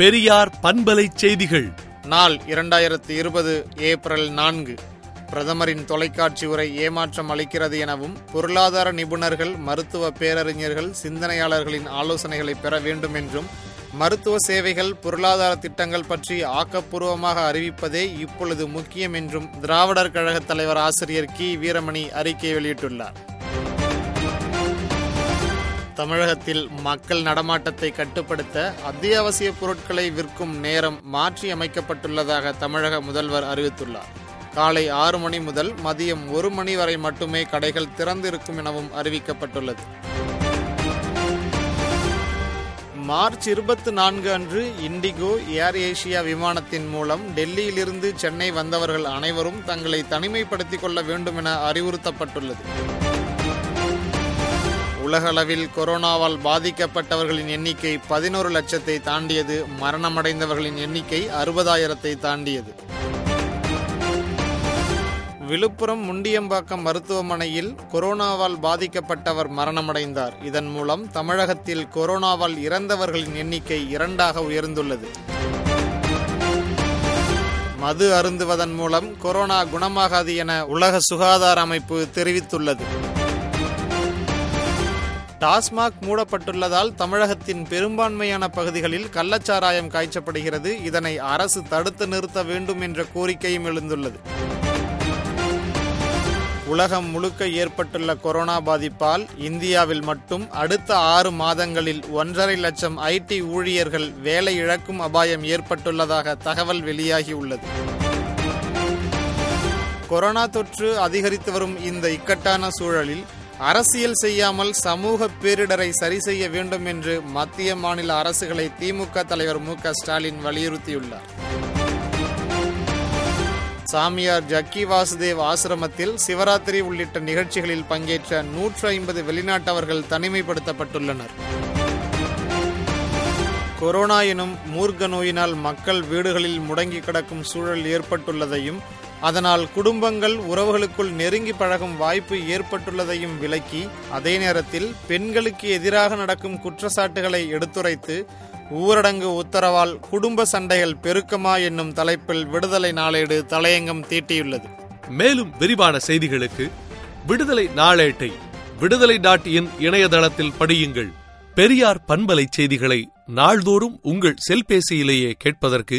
பெரியார் பண்பலை செய்திகள். நாள் இரண்டாயிரத்து இருபது ஏப்ரல் நான்கு. பிரதமரின் தொலைக்காட்சி உரை ஏமாற்றம் அளிக்கிறது எனவும் பொருளாதார நிபுணர்கள் மருத்துவ பேரறிஞர்கள் சிந்தனையாளர்களின் ஆலோசனைகளை பெற வேண்டும் என்றும் மருத்துவ சேவைகள் பொருளாதார திட்டங்கள் பற்றி ஆக்கப்பூர்வமாக அறிவிப்பதே இப்பொழுது முக்கியம் என்றும் திராவிடர் கழக தலைவர் ஆசிரியர் கி. வீரமணி அறிக்கை வெளியிட்டுள்ளார். தமிழகத்தில் மக்கள் நடமாட்டத்தை கட்டுப்படுத்த அத்தியாவசிய பொருட்களை விற்கும் நேரம் மாற்றி அமைக்கப்பட்டுள்ளதாக தமிழக முதல்வர் அறிவித்துள்ளார். காலை ஆறு மணி முதல் மதியம் ஒரு மணி வரை மட்டுமே கடைகள் திறந்திருக்கும் எனவும் அறிவிக்கப்பட்டுள்ளது. மார்ச் இருபத்தி நான்கு அன்று இண்டிகோ ஏர் ஏசியா விமானத்தின் மூலம் டெல்லியிலிருந்து சென்னை வந்தவர்கள் அனைவரும் தங்களை தனிமைப்படுத்திக் கொள்ள வேண்டும் என அறிவுறுத்தப்பட்டுள்ளது. உலகளவில் கொரோனாவால் பாதிக்கப்பட்டவர்களின் எண்ணிக்கை பதினோரு லட்சத்தை தாண்டியது மரணமடைந்தவர்களின் எண்ணிக்கை அறுபதாயிரத்தை தாண்டியது. விழுப்புரம் முண்டியம்பாக்கம் மருத்துவமனையில் கொரோனாவால் பாதிக்கப்பட்டவர் மரணமடைந்தார். இதன் மூலம் தமிழகத்தில் கொரோனாவால் இறந்தவர்களின் எண்ணிக்கை இரண்டாக உயர்ந்துள்ளது. மது அருந்துவதன் மூலம் கொரோனா குணமாகாது என உலக சுகாதார அமைப்பு தெரிவித்துள்ளது. டாஸ்மாக் மூடப்பட்டுள்ளதால் தமிழகத்தின் பெரும்பான்மையான பகுதிகளில் கள்ளச்சாராயம் காய்ச்சப்படுகிறது. இதனை அரசு தடுத்து நிறுத்த வேண்டும் என்ற கோரிக்கையும் எழுந்துள்ளது. உலகம் முழுக்க ஏற்பட்டுள்ள கொரோனா பாதிப்பால் இந்தியாவில் மட்டும் அடுத்த ஆறு மாதங்களில் ஒன்றரை லட்சம் ஐடி ஊழியர்கள் வேலை இழக்கும் அபாயம் ஏற்பட்டுள்ளதாக தகவல் வெளியாகியுள்ளது. கொரோனா தொற்று அதிகரித்து வரும் இந்த இக்கட்டான சூழலில் அரசியல் செய்யாமல் சமூக பேரிடரை சரி செய்ய வேண்டும் என்று மத்திய மாநில அரசுகளை திமுக தலைவர் மு ஸ்டாலின் வலியுறுத்தியுள்ளார். சாமியார் ஜக்கி வாசுதேவ் ஆசிரமத்தில் சிவராத்திரி உள்ளிட்ட நிகழ்ச்சிகளில் பங்கேற்ற நூற்று ஐம்பது வெளிநாட்டவர்கள் தனிமைப்படுத்தப்பட்டுள்ளனர். கொரோனா எனும் மூர்க்க நோயினால் மக்கள் வீடுகளில் முடங்கி கிடக்கும் சூழல் ஏற்பட்டுள்ளதையும் அதனால் குடும்பங்கள் உறவுகளுக்குள் நெருங்கி பழகும் வாய்ப்பு ஏற்பட்டுள்ளதையும் விளக்கி அதே நேரத்தில் பெண்களுக்கு எதிராக நடக்கும் குற்றச்சாட்டுகளை எடுத்துரைத்து ஊரடங்கு உத்தரவால் குடும்ப சண்டைகள் பெருக்கமா என்னும் தலைப்பில் விடுதலை நாளேடு தலையங்கம் தீட்டியுள்ளது. மேலும் விரிவான செய்திகளுக்கு விடுதலை நாளேட்டை விடுதலை டாட் இன் இணையதளத்தில் படியுங்கள். பெரியார் பண்பலை செய்திகளை நாள்தோறும் உங்கள் செல்பேசியிலேயே கேட்பதற்கு